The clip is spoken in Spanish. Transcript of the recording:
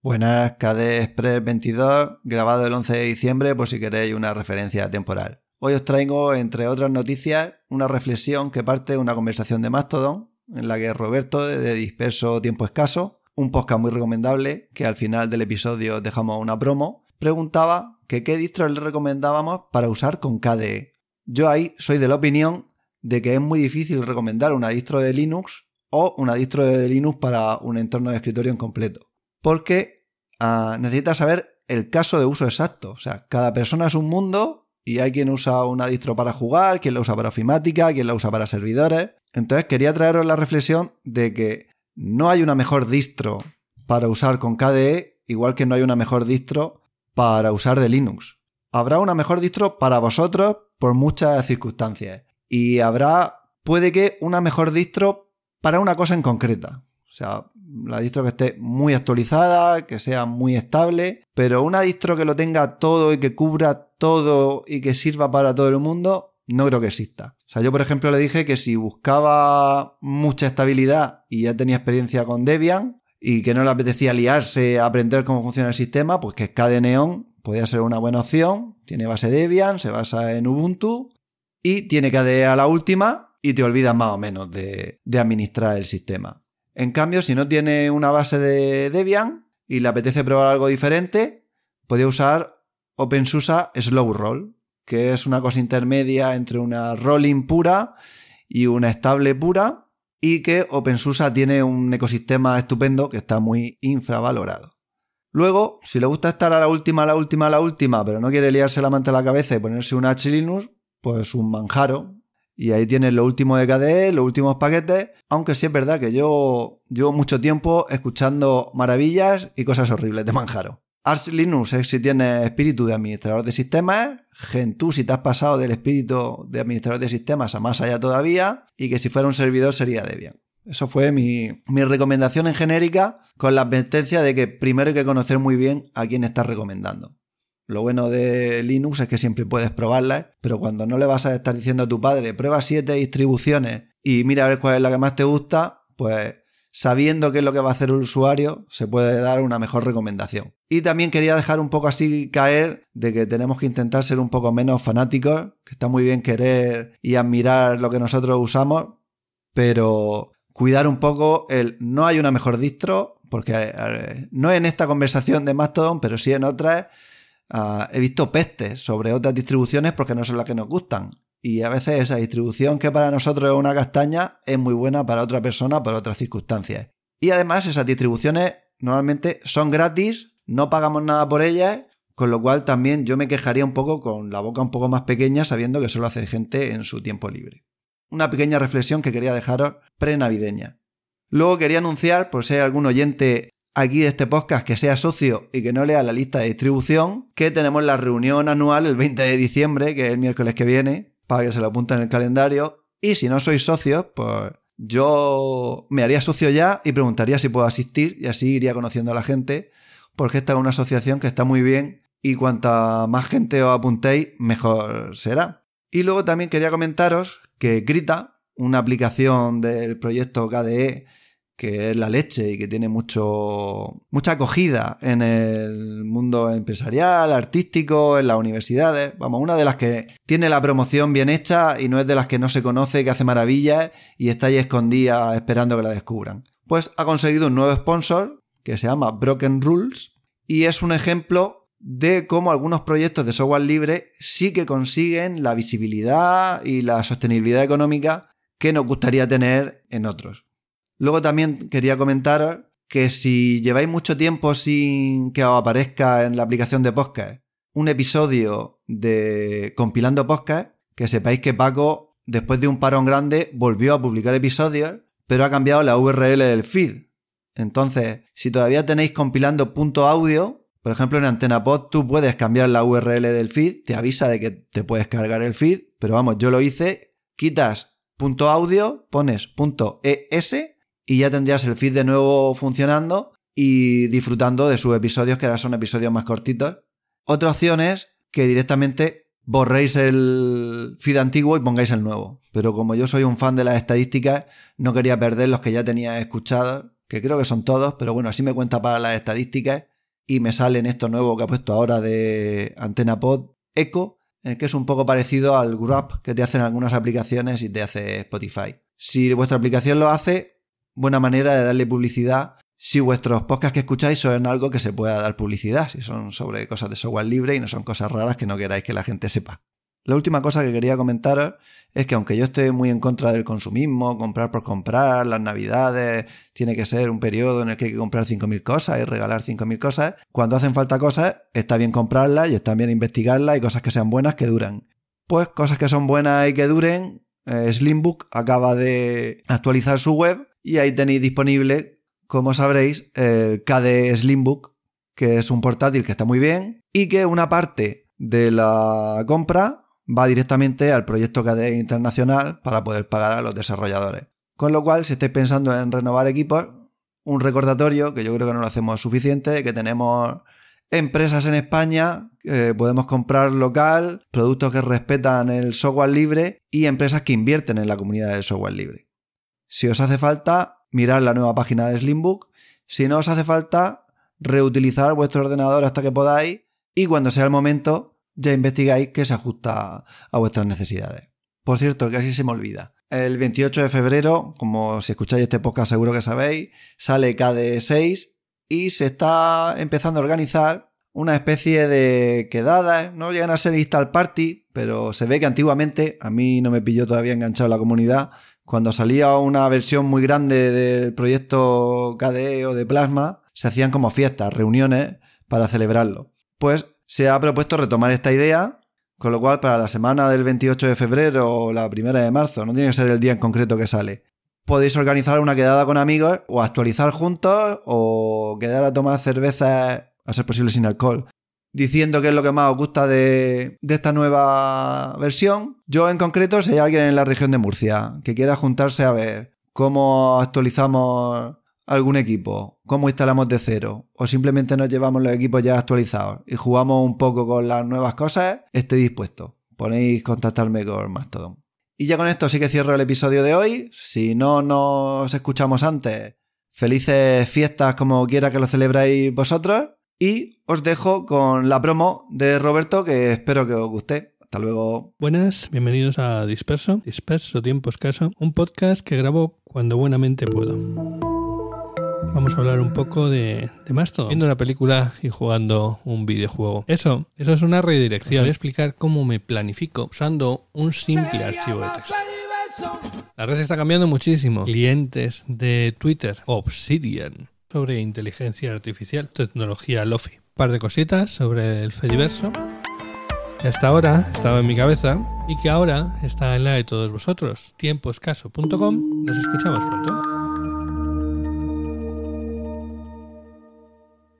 Buenas, KDE Express 22, grabado el 11 de diciembre por si queréis una referencia temporal. Hoy os traigo, entre otras noticias, una reflexión que parte de una conversación de Mastodon, en la que Roberto, de Disperso Tiempo Escaso, un podcast muy recomendable, que al final del episodio dejamos una promo, preguntaba que qué distro le recomendábamos para usar con KDE. Yo ahí soy de la opinión de que es muy difícil recomendar una distro de Linux o una distro de Linux para un entorno de escritorio en completo porque ah, necesitas saber el caso de uso exacto. O sea, cada persona es un mundo y hay quien usa una distro para jugar, quien la usa para ofimática, quien la usa para servidores. Entonces quería traeros la reflexión de que no hay una mejor distro para usar con KDE, igual que no hay una mejor distro para usar de Linux. Habrá una mejor distro para vosotros por muchas circunstancias. Y habrá, puede que, una mejor distro para una cosa en concreta. O sea, la distro que esté muy actualizada, que sea muy estable, pero una distro que lo tenga todo y que cubra todo y que sirva para todo el mundo, no creo que exista. O sea, yo por ejemplo le dije que si buscaba mucha estabilidad y ya tenía experiencia con Debian y que no le apetecía liarse a aprender cómo funciona el sistema, pues que KDE Neon podía ser una buena opción. Tiene base Debian, se basa en Ubuntu y tiene KDE a la última y te olvidas más o menos de, de administrar el sistema. En cambio, si no tiene una base de Debian y le apetece probar algo diferente, puede usar OpenSUSE Slow Roll, que es una cosa intermedia entre una rolling pura y una estable pura, y que OpenSUSE tiene un ecosistema estupendo que está muy infravalorado. Luego, si le gusta estar a la última, a la última, a la última, pero no quiere liarse la manta a la cabeza y ponerse un H Linux, pues un Manjaro, y ahí tienes lo último de KDE, los últimos paquetes, aunque sí es verdad que yo llevo mucho tiempo escuchando maravillas y cosas horribles de Manjaro. Arch Linux es si tienes espíritu de administrador de sistemas, Gentoo si te has pasado del espíritu de administrador de sistemas a más allá todavía, y que si fuera un servidor sería Debian. Eso fue mi, mi recomendación en genérica, con la advertencia de que primero hay que conocer muy bien a quién estás recomendando. Lo bueno de Linux es que siempre puedes probarla, pero cuando no le vas a estar diciendo a tu padre, prueba siete distribuciones y mira a ver cuál es la que más te gusta, pues sabiendo qué es lo que va a hacer el usuario, se puede dar una mejor recomendación. Y también quería dejar un poco así caer de que tenemos que intentar ser un poco menos fanáticos, que está muy bien querer y admirar lo que nosotros usamos, pero cuidar un poco el no hay una mejor distro, porque eh, no en esta conversación de Mastodon, pero sí en otras Ah, he visto pestes sobre otras distribuciones porque no son las que nos gustan. Y a veces esa distribución que para nosotros es una castaña es muy buena para otra persona por otras circunstancias. Y además esas distribuciones normalmente son gratis, no pagamos nada por ellas, con lo cual también yo me quejaría un poco con la boca un poco más pequeña sabiendo que solo hace gente en su tiempo libre. Una pequeña reflexión que quería dejaros pre-navideña. Luego quería anunciar, por si hay algún oyente aquí de este podcast que sea socio y que no lea la lista de distribución, que tenemos la reunión anual el 20 de diciembre, que es el miércoles que viene, para que se lo apunten en el calendario. Y si no sois socios, pues yo me haría socio ya y preguntaría si puedo asistir y así iría conociendo a la gente, porque esta es una asociación que está muy bien y cuanta más gente os apuntéis, mejor será. Y luego también quería comentaros que Grita, una aplicación del proyecto KDE que es la leche y que tiene mucho, mucha acogida en el mundo empresarial, artístico, en las universidades. Vamos, una de las que tiene la promoción bien hecha y no es de las que no se conoce, que hace maravillas y está ahí escondida esperando que la descubran. Pues ha conseguido un nuevo sponsor que se llama Broken Rules y es un ejemplo de cómo algunos proyectos de software libre sí que consiguen la visibilidad y la sostenibilidad económica que nos gustaría tener en otros. Luego también quería comentar que si lleváis mucho tiempo sin que os aparezca en la aplicación de podcast un episodio de Compilando Podcast, que sepáis que Paco, después de un parón grande, volvió a publicar episodios, pero ha cambiado la URL del feed. Entonces, si todavía tenéis compilando audio, por ejemplo en AntenaPod tú puedes cambiar la URL del feed, te avisa de que te puedes cargar el feed, pero vamos, yo lo hice, quitas audio, pones .es y ya tendrías el feed de nuevo funcionando y disfrutando de sus episodios, que ahora son episodios más cortitos. Otra opción es que directamente borréis el feed antiguo y pongáis el nuevo. Pero como yo soy un fan de las estadísticas, no quería perder los que ya tenía escuchados, que creo que son todos, pero bueno, así me cuenta para las estadísticas y me sale en esto nuevo que ha puesto ahora de Antena Pod, Echo, en el que es un poco parecido al Grab que te hacen algunas aplicaciones y te hace Spotify. Si vuestra aplicación lo hace, buena manera de darle publicidad si vuestros podcasts que escucháis son algo que se pueda dar publicidad, si son sobre cosas de software libre y no son cosas raras que no queráis que la gente sepa. La última cosa que quería comentar es que aunque yo esté muy en contra del consumismo, comprar por comprar, las navidades, tiene que ser un periodo en el que hay que comprar 5.000 cosas y regalar 5.000 cosas, cuando hacen falta cosas, está bien comprarlas y está bien investigarlas y cosas que sean buenas que duran. Pues cosas que son buenas y que duren, eh, Slimbook acaba de actualizar su web y ahí tenéis disponible, como sabréis, el KDE Slimbook, que es un portátil que está muy bien y que una parte de la compra va directamente al proyecto KDE internacional para poder pagar a los desarrolladores. Con lo cual, si estáis pensando en renovar equipos, un recordatorio, que yo creo que no lo hacemos suficiente, que tenemos empresas en España, podemos comprar local, productos que respetan el software libre y empresas que invierten en la comunidad del software libre. Si os hace falta, mirad la nueva página de Slimbook. Si no os hace falta, reutilizar vuestro ordenador hasta que podáis y cuando sea el momento, ya investigáis que se ajusta a vuestras necesidades. Por cierto, casi se me olvida. El 28 de febrero, como si escucháis este podcast seguro que sabéis, sale KD6 y se está empezando a organizar una especie de quedadas, no llegan a ser install party, pero se ve que antiguamente, a mí no me pilló todavía enganchado la comunidad, cuando salía una versión muy grande del proyecto KDE o de Plasma, se hacían como fiestas, reuniones para celebrarlo. Pues se ha propuesto retomar esta idea, con lo cual para la semana del 28 de febrero o la primera de marzo, no tiene que ser el día en concreto que sale, podéis organizar una quedada con amigos o actualizar juntos o quedar a tomar cerveza, a ser posible sin alcohol, diciendo qué es lo que más os gusta de, esta nueva versión. Yo en concreto, si hay alguien en la región de Murcia que quiera juntarse a ver cómo actualizamos algún equipo, cómo instalamos de cero, o simplemente nos llevamos los equipos ya actualizados y jugamos un poco con las nuevas cosas, estoy dispuesto. Ponéis contactarme con Mastodon. Y ya con esto sí que cierro el episodio de hoy. Si no nos escuchamos antes, felices fiestas como quiera que lo celebráis vosotros. Y os dejo con la promo de Roberto que espero que os guste. Hasta luego. Buenas, bienvenidos a Disperso, Disperso Tiempo Escaso, un podcast que grabo cuando buenamente puedo. Vamos a hablar un poco de, de Mastodon, viendo una película y jugando un videojuego. Eso, eso es una redirección. Voy a explicar cómo me planifico usando un simple archivo de texto. La red está cambiando muchísimo. Clientes de Twitter, Obsidian, sobre inteligencia artificial, tecnología Lofi. Un par de cositas sobre el Fediverso hasta ahora estaba en mi cabeza y que ahora está en la de todos vosotros. Tiempoescaso.com. Nos escuchamos pronto.